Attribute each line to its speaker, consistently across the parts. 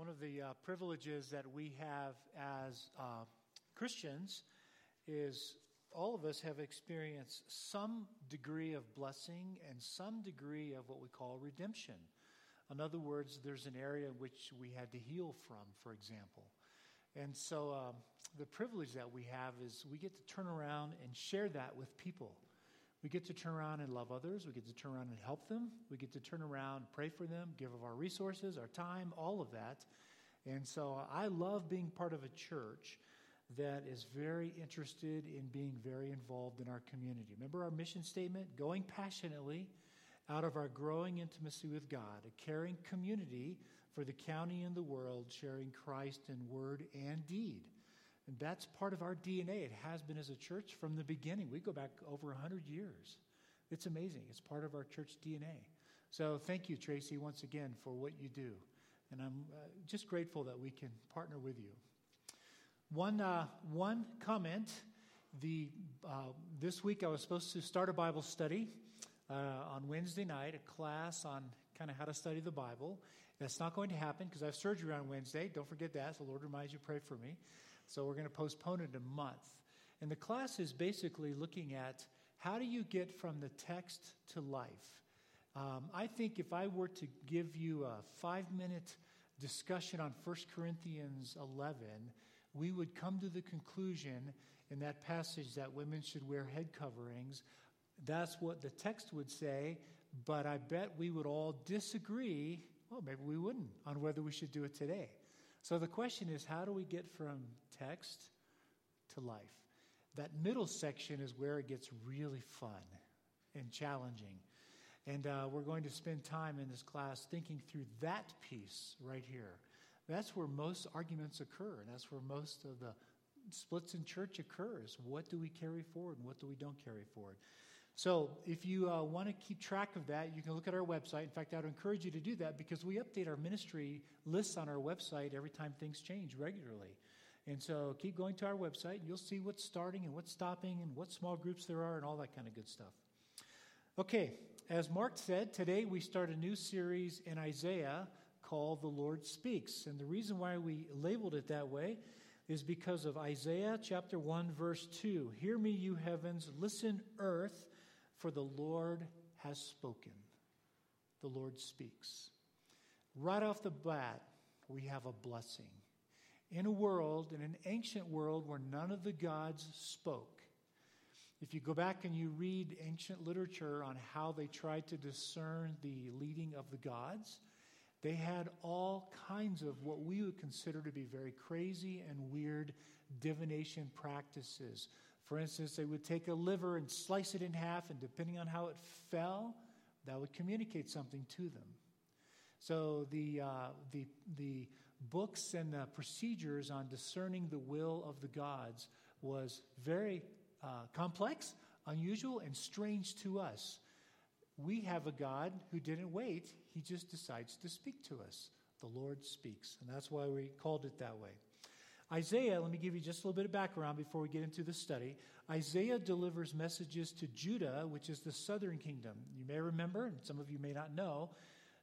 Speaker 1: One of the uh, privileges that we have as uh, Christians is all of us have experienced some degree of blessing and some degree of what we call redemption. In other words, there's an area which we had to heal from, for example. And so um, the privilege that we have is we get to turn around and share that with people. We get to turn around and love others. We get to turn around and help them. We get to turn around, pray for them, give of our resources, our time, all of that. And so I love being part of a church that is very interested in being very involved in our community. Remember our mission statement? Going passionately out of our growing intimacy with God, a caring community for the county and the world, sharing Christ in word and deed. And that's part of our DNA. It has been as a church from the beginning. We go back over 100 years. It's amazing. It's part of our church DNA. So thank you, Tracy, once again for what you do. And I'm uh, just grateful that we can partner with you. One, uh, one comment the, uh, this week I was supposed to start a Bible study uh, on Wednesday night, a class on kind of how to study the Bible. That's not going to happen because I have surgery on Wednesday. Don't forget that. So, Lord reminds you, pray for me. So, we're going to postpone it a month. And the class is basically looking at how do you get from the text to life? Um, I think if I were to give you a five minute discussion on 1 Corinthians 11, we would come to the conclusion in that passage that women should wear head coverings. That's what the text would say, but I bet we would all disagree well, maybe we wouldn't on whether we should do it today. So the question is how do we get from text to life? That middle section is where it gets really fun and challenging. And uh, we're going to spend time in this class thinking through that piece right here. That's where most arguments occur, and that's where most of the splits in church occurs. What do we carry forward and what do we don't carry forward? So, if you uh, want to keep track of that, you can look at our website. In fact, I would encourage you to do that because we update our ministry lists on our website every time things change regularly. And so, keep going to our website, you'll see what's starting and what's stopping and what small groups there are and all that kind of good stuff. Okay, as Mark said, today we start a new series in Isaiah called The Lord Speaks. And the reason why we labeled it that way is because of Isaiah chapter 1, verse 2. Hear me, you heavens, listen, earth for the Lord has spoken. The Lord speaks. Right off the bat, we have a blessing. In a world, in an ancient world where none of the gods spoke, if you go back and you read ancient literature on how they tried to discern the leading of the gods, they had all kinds of what we would consider to be very crazy and weird divination practices for instance, they would take a liver and slice it in half, and depending on how it fell, that would communicate something to them. So the, uh, the, the books and the procedures on discerning the will of the gods was very uh, complex, unusual, and strange to us. We have a God who didn't wait, he just decides to speak to us. The Lord speaks, and that's why we called it that way. Isaiah, let me give you just a little bit of background before we get into the study. Isaiah delivers messages to Judah, which is the southern kingdom. You may remember, and some of you may not know,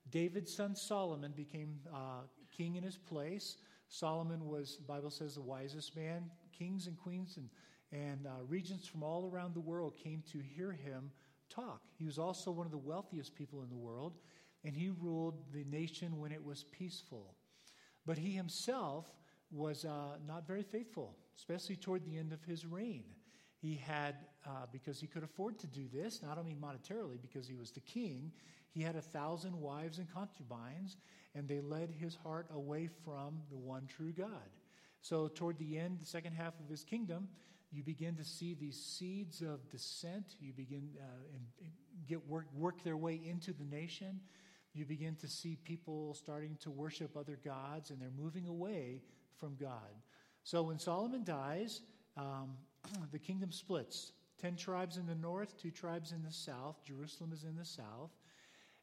Speaker 1: David's son Solomon became uh, king in his place. Solomon was, the Bible says, the wisest man. Kings and queens and, and uh, regents from all around the world came to hear him talk. He was also one of the wealthiest people in the world, and he ruled the nation when it was peaceful. But he himself was uh, not very faithful, especially toward the end of his reign. He had, uh, because he could afford to do this, not only monetarily, because he was the king, he had a thousand wives and concubines, and they led his heart away from the one true God. So, toward the end, the second half of his kingdom, you begin to see these seeds of dissent. You begin uh, and, get work, work their way into the nation. You begin to see people starting to worship other gods, and they're moving away from God. So when Solomon dies, um, the kingdom splits. Ten tribes in the north, two tribes in the south. Jerusalem is in the south.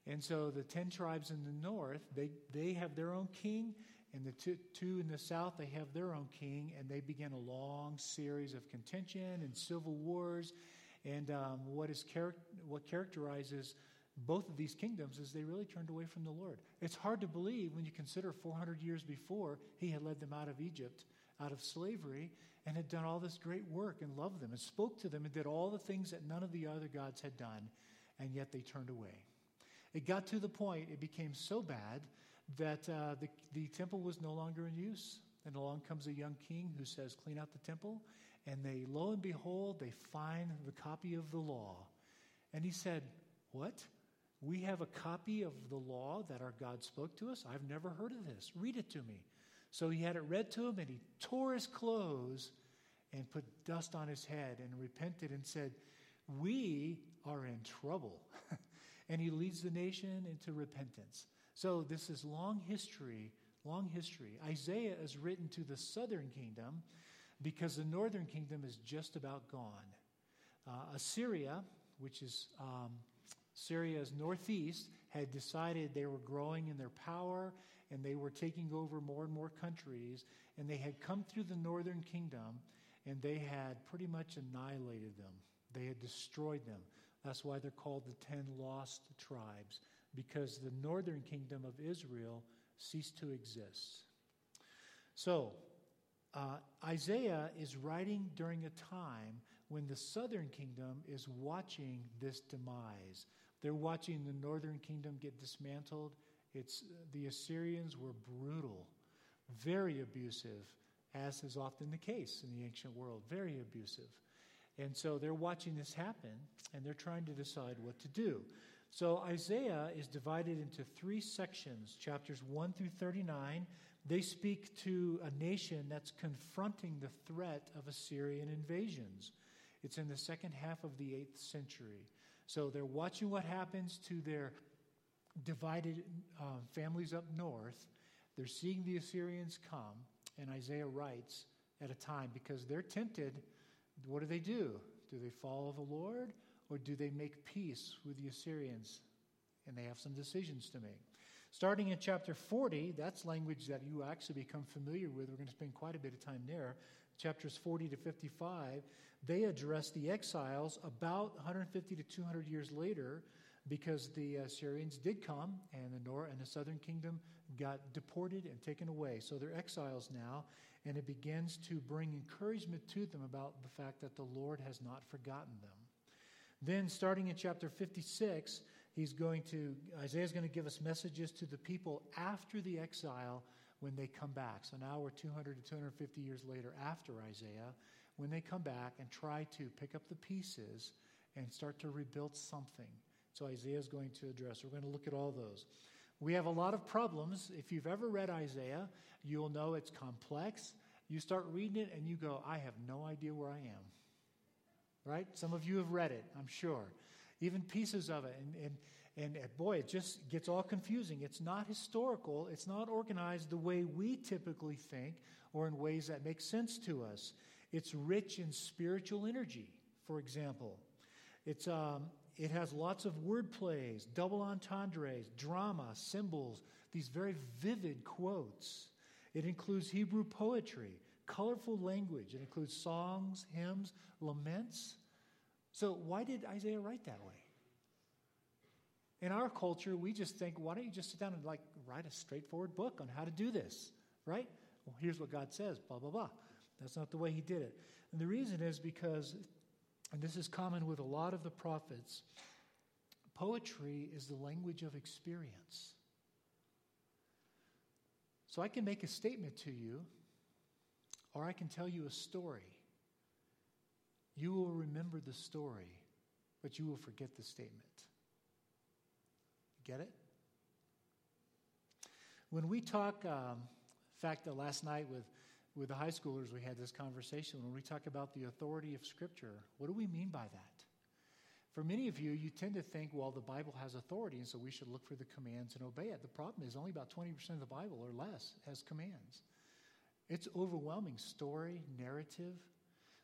Speaker 1: And so the ten tribes in the north, they, they have their own king, and the two, two in the south, they have their own king, and they begin a long series of contention and civil wars. And um, what, is char- what characterizes both of these kingdoms is they really turned away from the Lord. It's hard to believe when you consider 400 years before he had led them out of Egypt, out of slavery, and had done all this great work and loved them and spoke to them and did all the things that none of the other gods had done, and yet they turned away. It got to the point, it became so bad that uh, the, the temple was no longer in use. And along comes a young king who says, Clean out the temple. And they, lo and behold, they find the copy of the law. And he said, What? We have a copy of the law that our God spoke to us? I've never heard of this. Read it to me. So he had it read to him, and he tore his clothes and put dust on his head and repented and said, We are in trouble. and he leads the nation into repentance. So this is long history, long history. Isaiah is written to the southern kingdom because the northern kingdom is just about gone. Uh, Assyria, which is um, Syria's northeast, had decided they were growing in their power and they were taking over more and more countries, and they had come through the northern kingdom and they had pretty much annihilated them. They had destroyed them. That's why they're called the ten lost tribes, because the northern kingdom of Israel ceased to exist. So, uh, Isaiah is writing during a time when the southern kingdom is watching this demise. They're watching the northern kingdom get dismantled. It's, the Assyrians were brutal, very abusive, as is often the case in the ancient world, very abusive. And so they're watching this happen and they're trying to decide what to do. So Isaiah is divided into three sections, chapters 1 through 39. They speak to a nation that's confronting the threat of Assyrian invasions. It's in the second half of the 8th century. So they're watching what happens to their divided uh, families up north. They're seeing the Assyrians come, and Isaiah writes at a time because they're tempted what do they do? Do they follow the Lord or do they make peace with the Assyrians? And they have some decisions to make. Starting in chapter 40, that's language that you actually become familiar with. We're going to spend quite a bit of time there. Chapters 40 to 55, they address the exiles about 150 to 200 years later because the uh, Assyrians did come and the north and the southern kingdom got deported and taken away. So they're exiles now, and it begins to bring encouragement to them about the fact that the Lord has not forgotten them. Then, starting in chapter 56, he's going to, Isaiah's going to give us messages to the people after the exile when they come back. So now we're 200 to 250 years later after Isaiah, when they come back and try to pick up the pieces and start to rebuild something. So Isaiah is going to address. We're going to look at all those. We have a lot of problems. If you've ever read Isaiah, you'll know it's complex. You start reading it and you go, I have no idea where I am. Right? Some of you have read it, I'm sure. Even pieces of it. And, and, and boy, it just gets all confusing. It's not historical, it's not organized the way we typically think or in ways that make sense to us. It's rich in spiritual energy, for example. It's, um, it has lots of word plays, double entendres, drama, symbols, these very vivid quotes. It includes Hebrew poetry, colorful language. It includes songs, hymns, laments. So, why did Isaiah write that way? In our culture, we just think, why don't you just sit down and like write a straightforward book on how to do this, right? Well, here's what God says, blah, blah, blah. That's not the way he did it. And the reason is because and this is common with a lot of the prophets, poetry is the language of experience. So I can make a statement to you, or I can tell you a story. You will remember the story, but you will forget the statement. Get it? When we talk, um, in fact, uh, last night with with the high schoolers, we had this conversation when we talk about the authority of Scripture. What do we mean by that? For many of you, you tend to think, well, the Bible has authority, and so we should look for the commands and obey it. The problem is only about 20% of the Bible or less has commands. It's overwhelming story, narrative.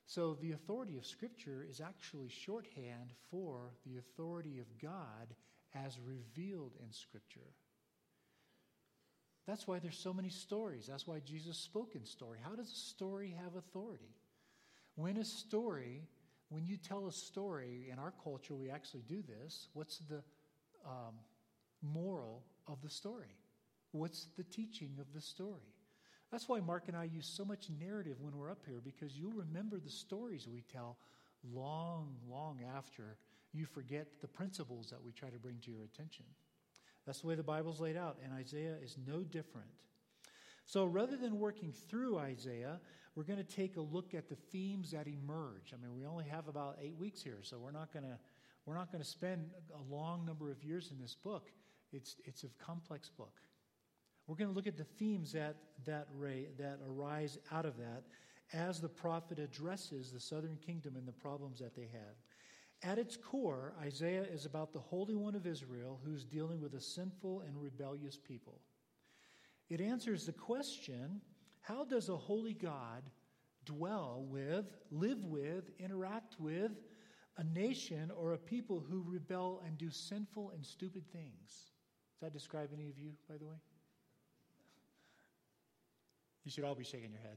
Speaker 1: So the authority of Scripture is actually shorthand for the authority of God as revealed in Scripture. That's why there's so many stories. That's why Jesus spoke in story. How does a story have authority? When a story, when you tell a story, in our culture we actually do this, what's the um, moral of the story? What's the teaching of the story? That's why Mark and I use so much narrative when we're up here because you'll remember the stories we tell long, long after you forget the principles that we try to bring to your attention. That's the way the Bible's laid out, and Isaiah is no different. So rather than working through Isaiah, we're going to take a look at the themes that emerge. I mean, we only have about eight weeks here, so we're not going to we're not going to spend a long number of years in this book. It's it's a complex book. We're going to look at the themes that that that arise out of that as the prophet addresses the southern kingdom and the problems that they have. At its core, Isaiah is about the Holy One of Israel who's dealing with a sinful and rebellious people. It answers the question how does a holy God dwell with, live with, interact with a nation or a people who rebel and do sinful and stupid things? Does that describe any of you, by the way? You should all be shaking your head.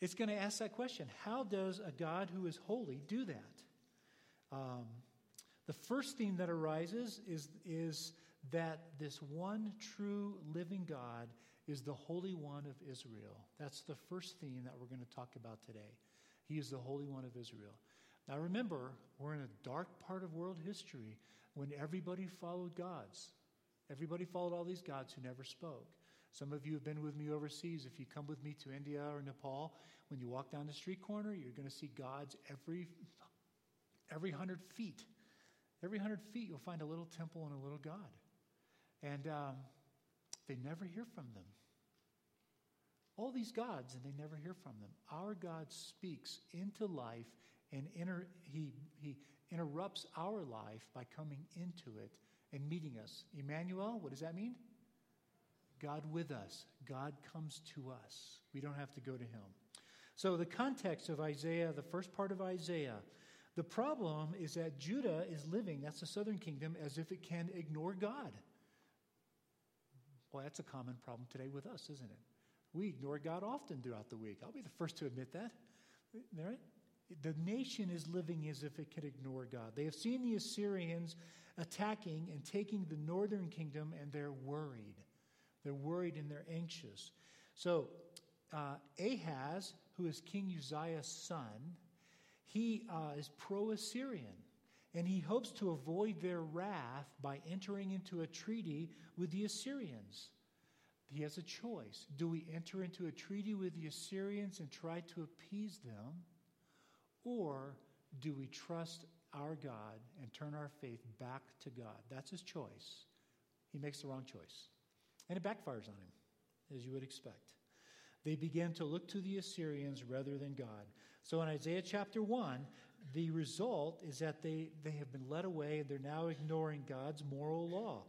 Speaker 1: It's going to ask that question How does a God who is holy do that? Um, the first theme that arises is, is that this one true living God is the Holy One of Israel. That's the first theme that we're going to talk about today. He is the Holy One of Israel. Now remember, we're in a dark part of world history when everybody followed gods. Everybody followed all these gods who never spoke. Some of you have been with me overseas. If you come with me to India or Nepal, when you walk down the street corner, you're going to see gods every every hundred feet. Every hundred feet, you'll find a little temple and a little god, and um, they never hear from them. All these gods, and they never hear from them. Our God speaks into life, and inter- he he interrupts our life by coming into it and meeting us. Emmanuel, what does that mean? God with us. God comes to us. We don't have to go to him. So, the context of Isaiah, the first part of Isaiah, the problem is that Judah is living, that's the southern kingdom, as if it can ignore God. Well, that's a common problem today with us, isn't it? We ignore God often throughout the week. I'll be the first to admit that. Right? The nation is living as if it could ignore God. They have seen the Assyrians attacking and taking the northern kingdom, and they're worried. They're worried and they're anxious. So, uh, Ahaz, who is King Uzziah's son, he uh, is pro Assyrian. And he hopes to avoid their wrath by entering into a treaty with the Assyrians. He has a choice. Do we enter into a treaty with the Assyrians and try to appease them? Or do we trust our God and turn our faith back to God? That's his choice. He makes the wrong choice. And it backfires on him, as you would expect. They begin to look to the Assyrians rather than God. So in Isaiah chapter 1, the result is that they, they have been led away and they're now ignoring God's moral law.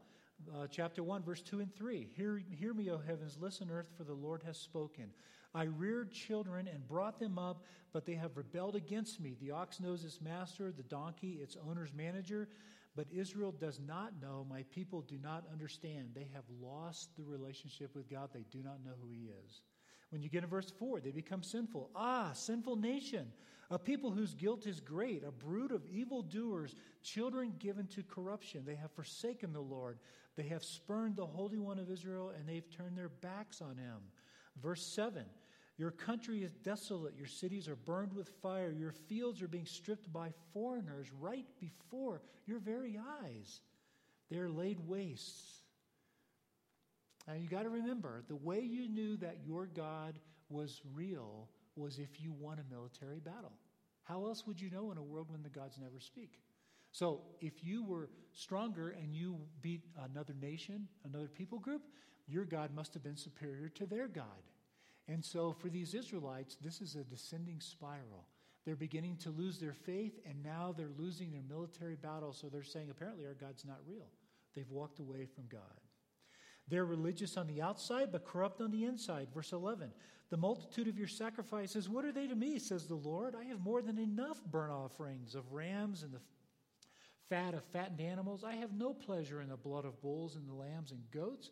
Speaker 1: Uh, chapter 1, verse 2 and 3. Hear, hear me, O heavens, listen, earth, for the Lord has spoken. I reared children and brought them up, but they have rebelled against me. The ox knows its master, the donkey its owner's manager. But Israel does not know, my people do not understand. They have lost the relationship with God. They do not know who He is. When you get in verse 4, they become sinful. Ah, sinful nation, a people whose guilt is great, a brood of evildoers, children given to corruption. They have forsaken the Lord. They have spurned the Holy One of Israel, and they've turned their backs on Him. Verse 7 your country is desolate. Your cities are burned with fire. Your fields are being stripped by foreigners right before your very eyes. They're laid waste. Now you got to remember the way you knew that your God was real was if you won a military battle. How else would you know in a world when the gods never speak? So if you were stronger and you beat another nation, another people group, your God must have been superior to their God. And so for these Israelites, this is a descending spiral. They're beginning to lose their faith, and now they're losing their military battle. So they're saying, apparently, our God's not real. They've walked away from God. They're religious on the outside, but corrupt on the inside. Verse 11 The multitude of your sacrifices, what are they to me, says the Lord? I have more than enough burnt offerings of rams and the fat of fattened animals. I have no pleasure in the blood of bulls and the lambs and goats.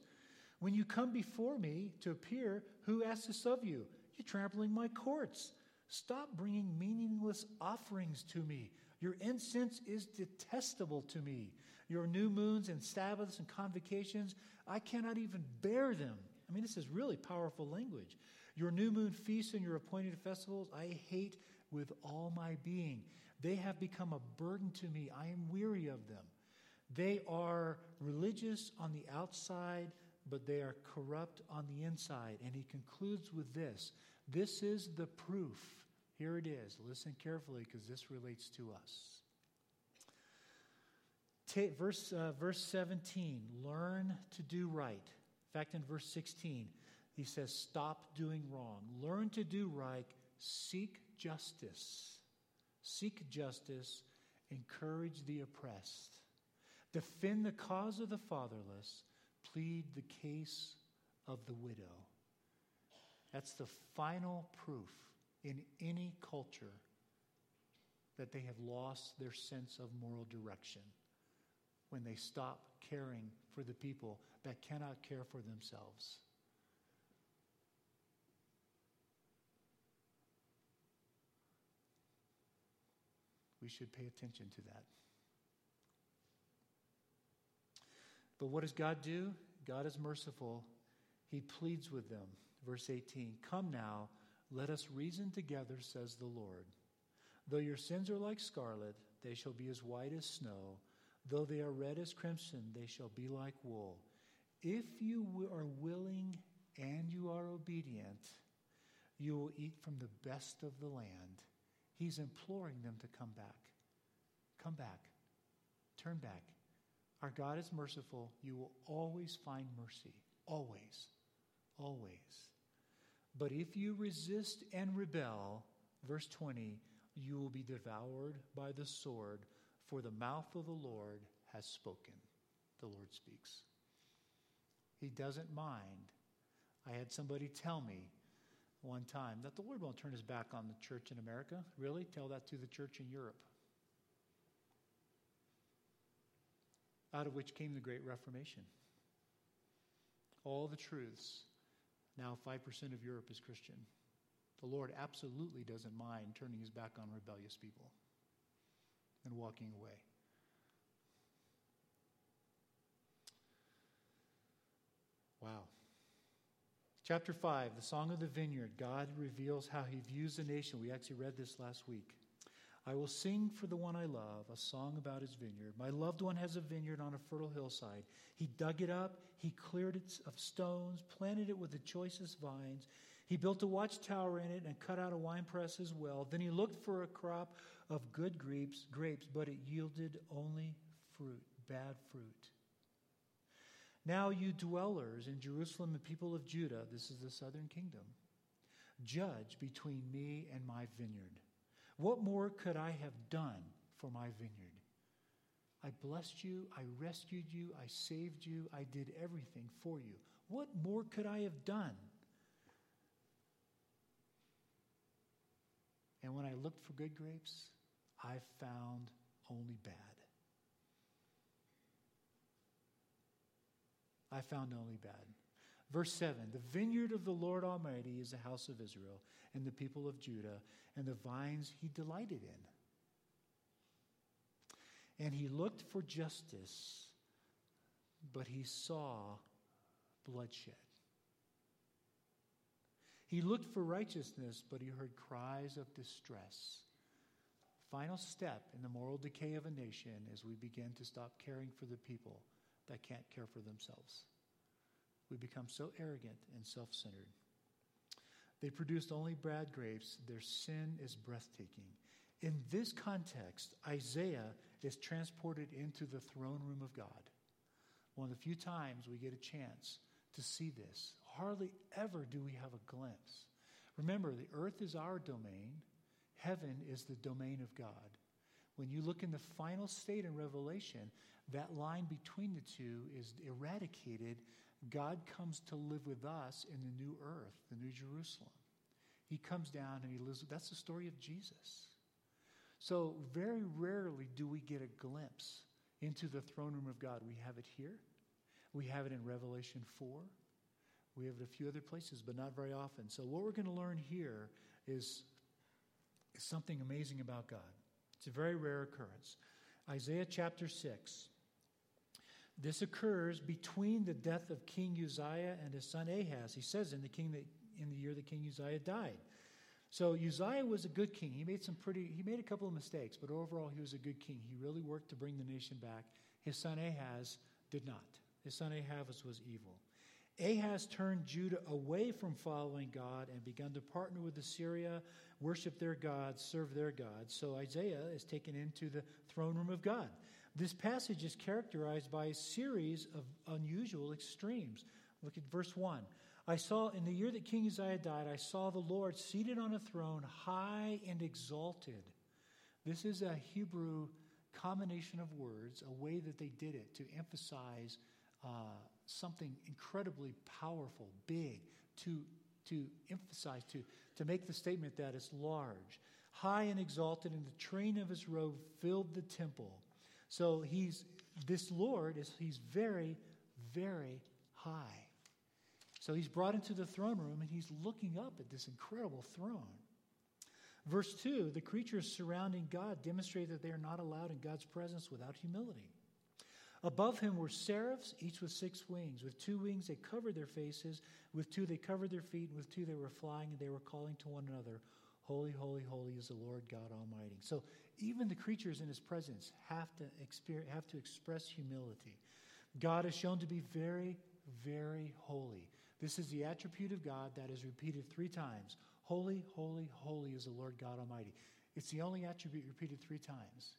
Speaker 1: When you come before me to appear, who asks this of you? You're trampling my courts. Stop bringing meaningless offerings to me. Your incense is detestable to me. Your new moons and Sabbaths and convocations, I cannot even bear them. I mean, this is really powerful language. Your new moon feasts and your appointed festivals, I hate with all my being. They have become a burden to me. I am weary of them. They are religious on the outside, but they are corrupt on the inside. And he concludes with this this is the proof. Here it is. Listen carefully because this relates to us. Take, verse, uh, verse 17 learn to do right. In fact, in verse 16, he says, Stop doing wrong. Learn to do right. Seek justice. Seek justice. Encourage the oppressed. Defend the cause of the fatherless. Plead the case of the widow. That's the final proof in any culture that they have lost their sense of moral direction when they stop caring for the people that cannot care for themselves. We should pay attention to that. But what does God do? God is merciful. He pleads with them. Verse 18 Come now, let us reason together, says the Lord. Though your sins are like scarlet, they shall be as white as snow. Though they are red as crimson, they shall be like wool. If you are willing and you are obedient, you will eat from the best of the land. He's imploring them to come back. Come back. Turn back. Our God is merciful. You will always find mercy. Always. Always. But if you resist and rebel, verse 20, you will be devoured by the sword, for the mouth of the Lord has spoken. The Lord speaks. He doesn't mind. I had somebody tell me one time that the Lord won't turn his back on the church in America. Really? Tell that to the church in Europe. Out of which came the Great Reformation. All the truths. Now 5% of Europe is Christian. The Lord absolutely doesn't mind turning his back on rebellious people and walking away. Wow. Chapter 5, the Song of the Vineyard. God reveals how he views the nation. We actually read this last week. I will sing for the one I love a song about his vineyard. My loved one has a vineyard on a fertile hillside. He dug it up, he cleared it of stones, planted it with the choicest vines. He built a watchtower in it and cut out a winepress as well. Then he looked for a crop of good grapes, grapes, but it yielded only fruit, bad fruit. Now, you dwellers in Jerusalem and people of Judah, this is the southern kingdom, judge between me and my vineyard. What more could I have done for my vineyard? I blessed you, I rescued you, I saved you, I did everything for you. What more could I have done? And when I looked for good grapes, I found only bad. I found only bad. Verse 7 The vineyard of the Lord Almighty is the house of Israel and the people of Judah, and the vines he delighted in. And he looked for justice, but he saw bloodshed. He looked for righteousness, but he heard cries of distress. Final step in the moral decay of a nation is we begin to stop caring for the people that can't care for themselves. We become so arrogant and self centered. They produced only bad grapes. Their sin is breathtaking. In this context, Isaiah is transported into the throne room of God. One of the few times we get a chance to see this. Hardly ever do we have a glimpse. Remember, the earth is our domain, heaven is the domain of God. When you look in the final state in Revelation, that line between the two is eradicated God comes to live with us in the new earth, the new Jerusalem. He comes down and he lives. That's the story of Jesus. So, very rarely do we get a glimpse into the throne room of God. We have it here, we have it in Revelation 4, we have it a few other places, but not very often. So, what we're going to learn here is, is something amazing about God. It's a very rare occurrence. Isaiah chapter 6. This occurs between the death of King Uzziah and his son Ahaz. He says in the king that in the year that King Uzziah died. So Uzziah was a good king. He made some pretty he made a couple of mistakes, but overall he was a good king. He really worked to bring the nation back. His son Ahaz did not. His son Ahaz was evil. Ahaz turned Judah away from following God and began to partner with Assyria, worship their gods, serve their gods. So Isaiah is taken into the throne room of God. This passage is characterized by a series of unusual extremes. Look at verse 1. I saw, in the year that King Uzziah died, I saw the Lord seated on a throne, high and exalted. This is a Hebrew combination of words, a way that they did it to emphasize uh, something incredibly powerful, big, to, to emphasize, to, to make the statement that it's large. High and exalted, and the train of his robe filled the temple. So he's this Lord is he's very, very high. So he's brought into the throne room and he's looking up at this incredible throne. Verse 2 the creatures surrounding God demonstrate that they are not allowed in God's presence without humility. Above him were seraphs, each with six wings. With two wings they covered their faces, with two they covered their feet, and with two they were flying, and they were calling to one another, Holy, holy, holy is the Lord God Almighty. So even the creatures in his presence have to, experience, have to express humility. God is shown to be very, very holy. This is the attribute of God that is repeated three times. Holy, holy, holy is the Lord God Almighty. It's the only attribute repeated three times.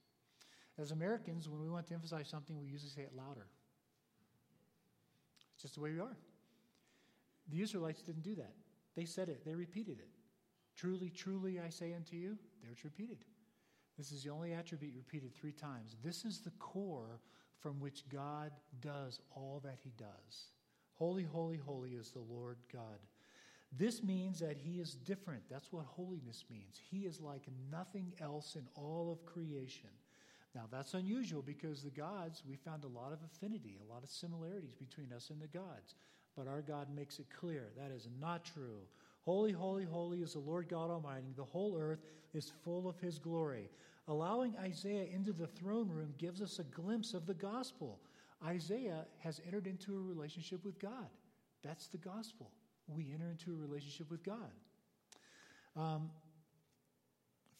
Speaker 1: As Americans, when we want to emphasize something, we usually say it louder. It's just the way we are. The Israelites didn't do that. They said it, they repeated it. Truly, truly, I say unto you, there it's repeated. This is the only attribute repeated three times. This is the core from which God does all that he does. Holy, holy, holy is the Lord God. This means that he is different. That's what holiness means. He is like nothing else in all of creation. Now, that's unusual because the gods, we found a lot of affinity, a lot of similarities between us and the gods. But our God makes it clear that is not true. Holy, holy, holy is the Lord God Almighty. The whole earth is full of his glory. Allowing Isaiah into the throne room gives us a glimpse of the gospel. Isaiah has entered into a relationship with God. That's the gospel. We enter into a relationship with God. Um,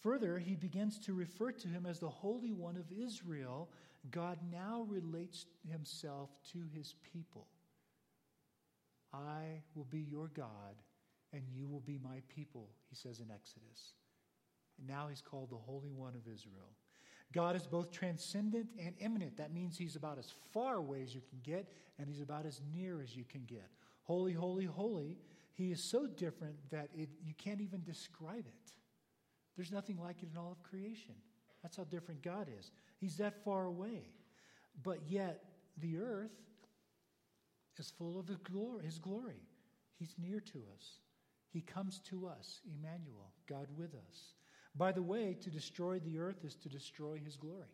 Speaker 1: further, he begins to refer to him as the Holy One of Israel. God now relates himself to his people. I will be your God, and you will be my people, he says in Exodus. And now he's called the Holy One of Israel. God is both transcendent and immanent. That means he's about as far away as you can get, and he's about as near as you can get. Holy, holy, holy. He is so different that it, you can't even describe it. There's nothing like it in all of creation. That's how different God is. He's that far away. But yet, the earth is full of his glory. He's near to us. He comes to us, Emmanuel, God with us. By the way, to destroy the earth is to destroy his glory.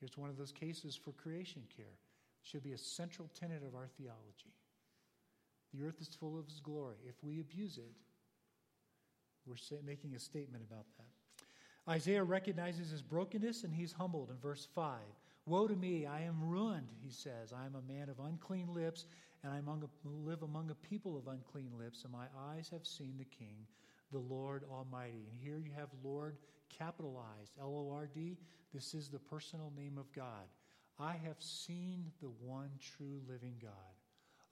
Speaker 1: Here's one of those cases for creation care. Should be a central tenet of our theology. The earth is full of his glory. If we abuse it, we're making a statement about that. Isaiah recognizes his brokenness and he's humbled in verse 5. Woe to me, I am ruined, he says. I am a man of unclean lips, and I live among a people of unclean lips, and my eyes have seen the King, the Lord Almighty. And here you have Lord capitalized, L O R D. This is the personal name of God. I have seen the one true living God.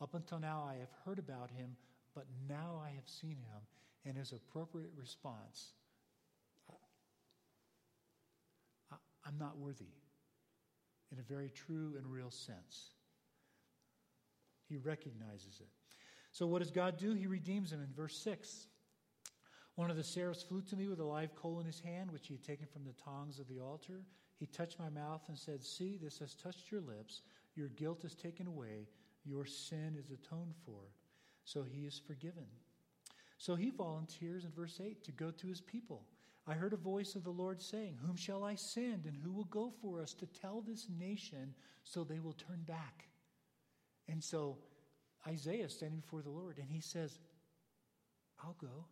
Speaker 1: Up until now, I have heard about him, but now I have seen him. And his appropriate response I'm not worthy in a very true and real sense. He recognizes it. So, what does God do? He redeems him in verse 6. One of the seraphs flew to me with a live coal in his hand, which he had taken from the tongs of the altar. He touched my mouth and said, See, this has touched your lips. Your guilt is taken away. Your sin is atoned for. So he is forgiven. So he volunteers in verse 8 to go to his people. I heard a voice of the Lord saying, Whom shall I send, and who will go for us to tell this nation so they will turn back? And so Isaiah is standing before the Lord, and he says, I'll go.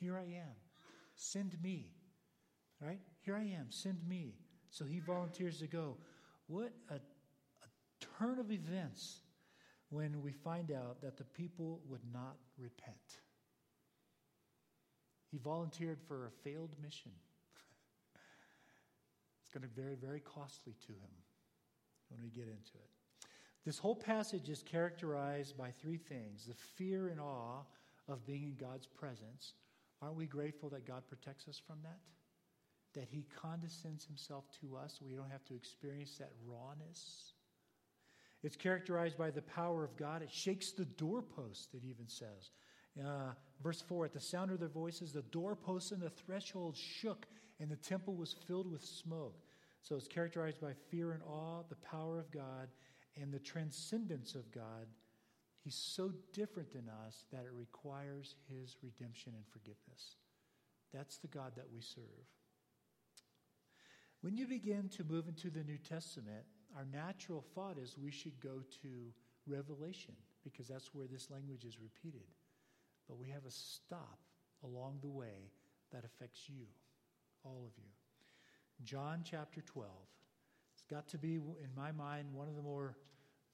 Speaker 1: Here I am. Send me. Right? Here I am. Send me. So he volunteers to go. What a turn of events when we find out that the people would not repent. He volunteered for a failed mission. it's going to be very, very costly to him when we get into it. This whole passage is characterized by three things the fear and awe of being in God's presence. Aren't we grateful that God protects us from that? That He condescends Himself to us we don't have to experience that rawness. It's characterized by the power of God. It shakes the doorpost, it even says. Uh, verse 4 At the sound of their voices, the doorposts and the threshold shook, and the temple was filled with smoke. So it's characterized by fear and awe, the power of God, and the transcendence of God, He's so different than us that it requires His redemption and forgiveness. That's the God that we serve. When you begin to move into the New Testament, our natural thought is we should go to Revelation because that's where this language is repeated. But we have a stop along the way that affects you, all of you. John chapter 12. It's got to be, in my mind, one of the more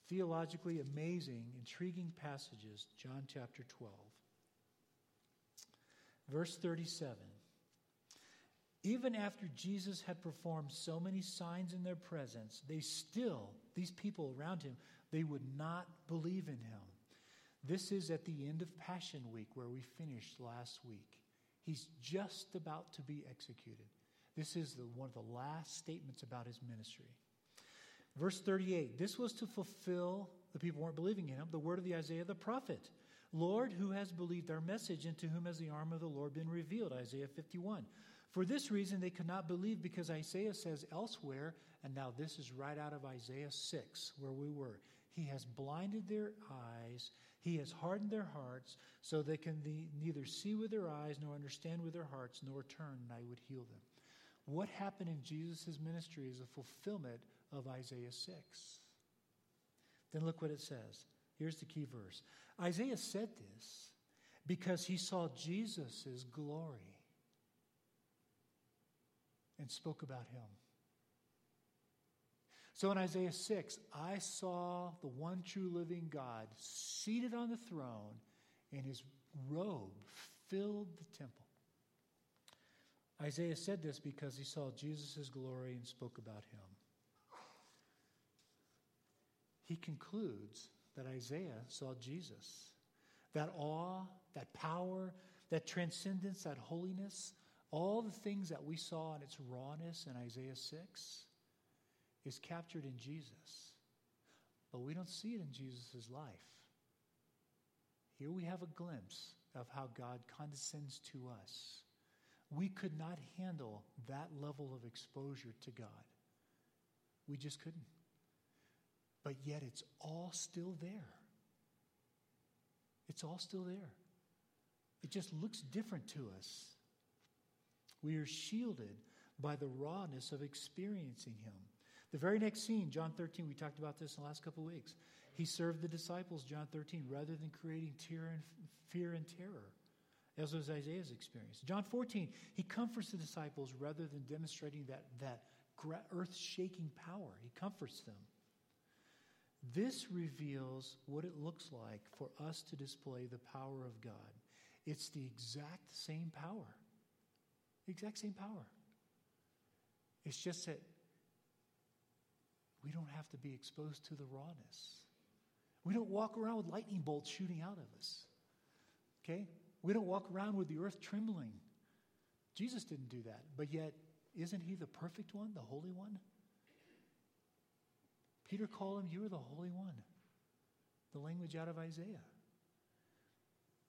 Speaker 1: theologically amazing, intriguing passages, John chapter 12. Verse 37. Even after Jesus had performed so many signs in their presence, they still, these people around him, they would not believe in him. This is at the end of Passion Week, where we finished last week. He's just about to be executed. This is the, one of the last statements about his ministry. Verse 38 this was to fulfill, the people weren't believing in him, the word of the Isaiah the prophet. Lord, who has believed our message, and to whom has the arm of the Lord been revealed? Isaiah 51. For this reason, they could not believe because Isaiah says elsewhere, and now this is right out of Isaiah 6, where we were. He has blinded their eyes, he has hardened their hearts, so they can neither see with their eyes, nor understand with their hearts, nor turn, and I would heal them. What happened in Jesus' ministry is a fulfillment of Isaiah 6. Then look what it says. Here's the key verse Isaiah said this because he saw Jesus' glory and spoke about him. So in Isaiah 6, I saw the one true living God seated on the throne, and his robe filled the temple. Isaiah said this because he saw Jesus' glory and spoke about him. He concludes that Isaiah saw Jesus. That awe, that power, that transcendence, that holiness, all the things that we saw in its rawness in Isaiah 6 is captured in Jesus. But we don't see it in Jesus' life. Here we have a glimpse of how God condescends to us. We could not handle that level of exposure to God. We just couldn't. But yet it's all still there. It's all still there. It just looks different to us. We are shielded by the rawness of experiencing Him. The very next scene, John 13, we talked about this in the last couple of weeks. He served the disciples, John 13, rather than creating and, fear and terror, as was Isaiah's experience. John 14, he comforts the disciples rather than demonstrating that, that earth shaking power. He comforts them. This reveals what it looks like for us to display the power of God. It's the exact same power. The exact same power. It's just that we don't have to be exposed to the rawness. We don't walk around with lightning bolts shooting out of us. Okay? We don't walk around with the earth trembling. Jesus didn't do that. But yet, isn't he the perfect one, the holy one? Peter called him, You are the Holy One. The language out of Isaiah.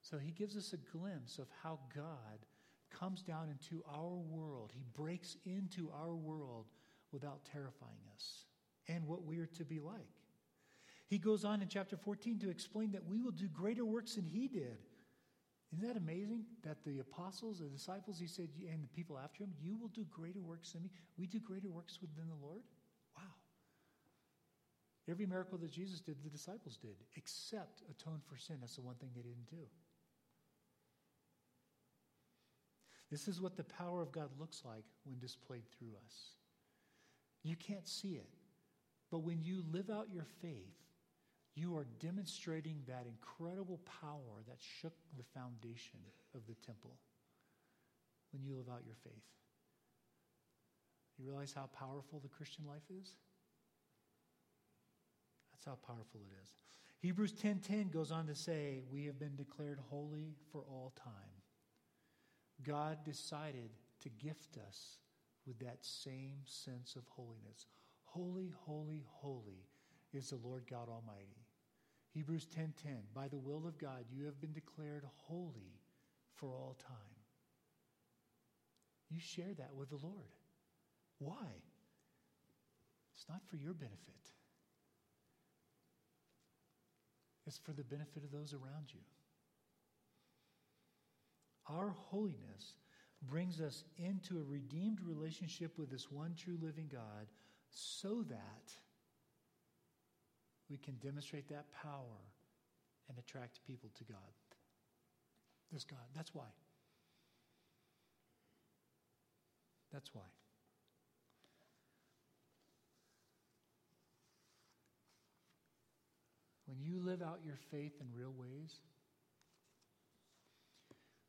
Speaker 1: So he gives us a glimpse of how God comes down into our world. He breaks into our world without terrifying us and what we are to be like. He goes on in chapter 14 to explain that we will do greater works than he did. Isn't that amazing? That the apostles, the disciples, he said, and the people after him, you will do greater works than me. We do greater works than the Lord. Wow. Every miracle that Jesus did, the disciples did, except atone for sin. That's the one thing they didn't do. This is what the power of God looks like when displayed through us. You can't see it, But when you live out your faith, you are demonstrating that incredible power that shook the foundation of the temple when you live out your faith. You realize how powerful the Christian life is? That's how powerful it is. Hebrews 10:10 goes on to say, "We have been declared holy for all time." God decided to gift us with that same sense of holiness. Holy, holy, holy is the Lord God Almighty. Hebrews 10:10 By the will of God you have been declared holy for all time. You share that with the Lord. Why? It's not for your benefit. It's for the benefit of those around you. Our holiness brings us into a redeemed relationship with this one true living God so that we can demonstrate that power and attract people to God. This God. That's why. That's why. When you live out your faith in real ways,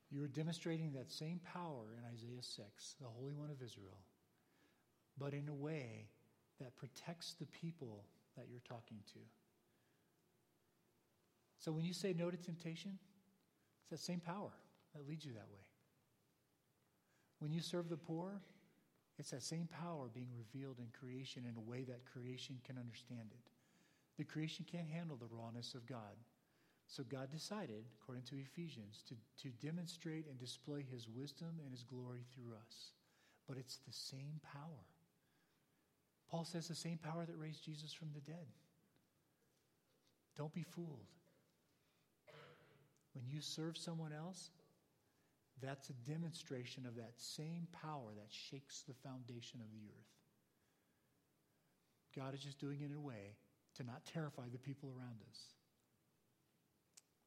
Speaker 1: you are demonstrating that same power in Isaiah 6, the Holy One of Israel, but in a way that protects the people that you're talking to. So when you say no to temptation, it's that same power that leads you that way. When you serve the poor, it's that same power being revealed in creation in a way that creation can understand it. The creation can't handle the rawness of God. So God decided, according to Ephesians, to, to demonstrate and display his wisdom and his glory through us. But it's the same power. Paul says the same power that raised Jesus from the dead. Don't be fooled. When you serve someone else, that's a demonstration of that same power that shakes the foundation of the earth. God is just doing it in a way to not terrify the people around us.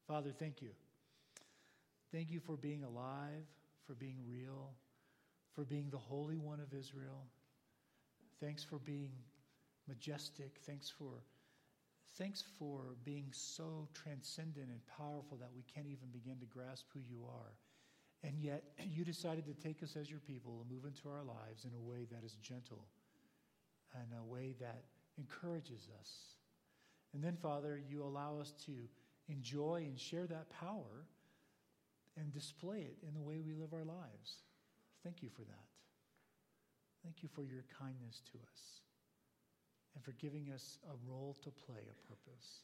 Speaker 1: Father, thank you. Thank you for being alive, for being real, for being the Holy One of Israel. Thanks for being majestic. Thanks for thanks for being so transcendent and powerful that we can't even begin to grasp who you are. And yet you decided to take us as your people and move into our lives in a way that is gentle and a way that encourages us. And then, Father, you allow us to enjoy and share that power and display it in the way we live our lives. Thank you for that. Thank you for your kindness to us and for giving us a role to play, a purpose.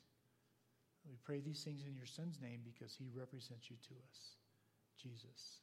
Speaker 1: We pray these things in your Son's name because he represents you to us, Jesus.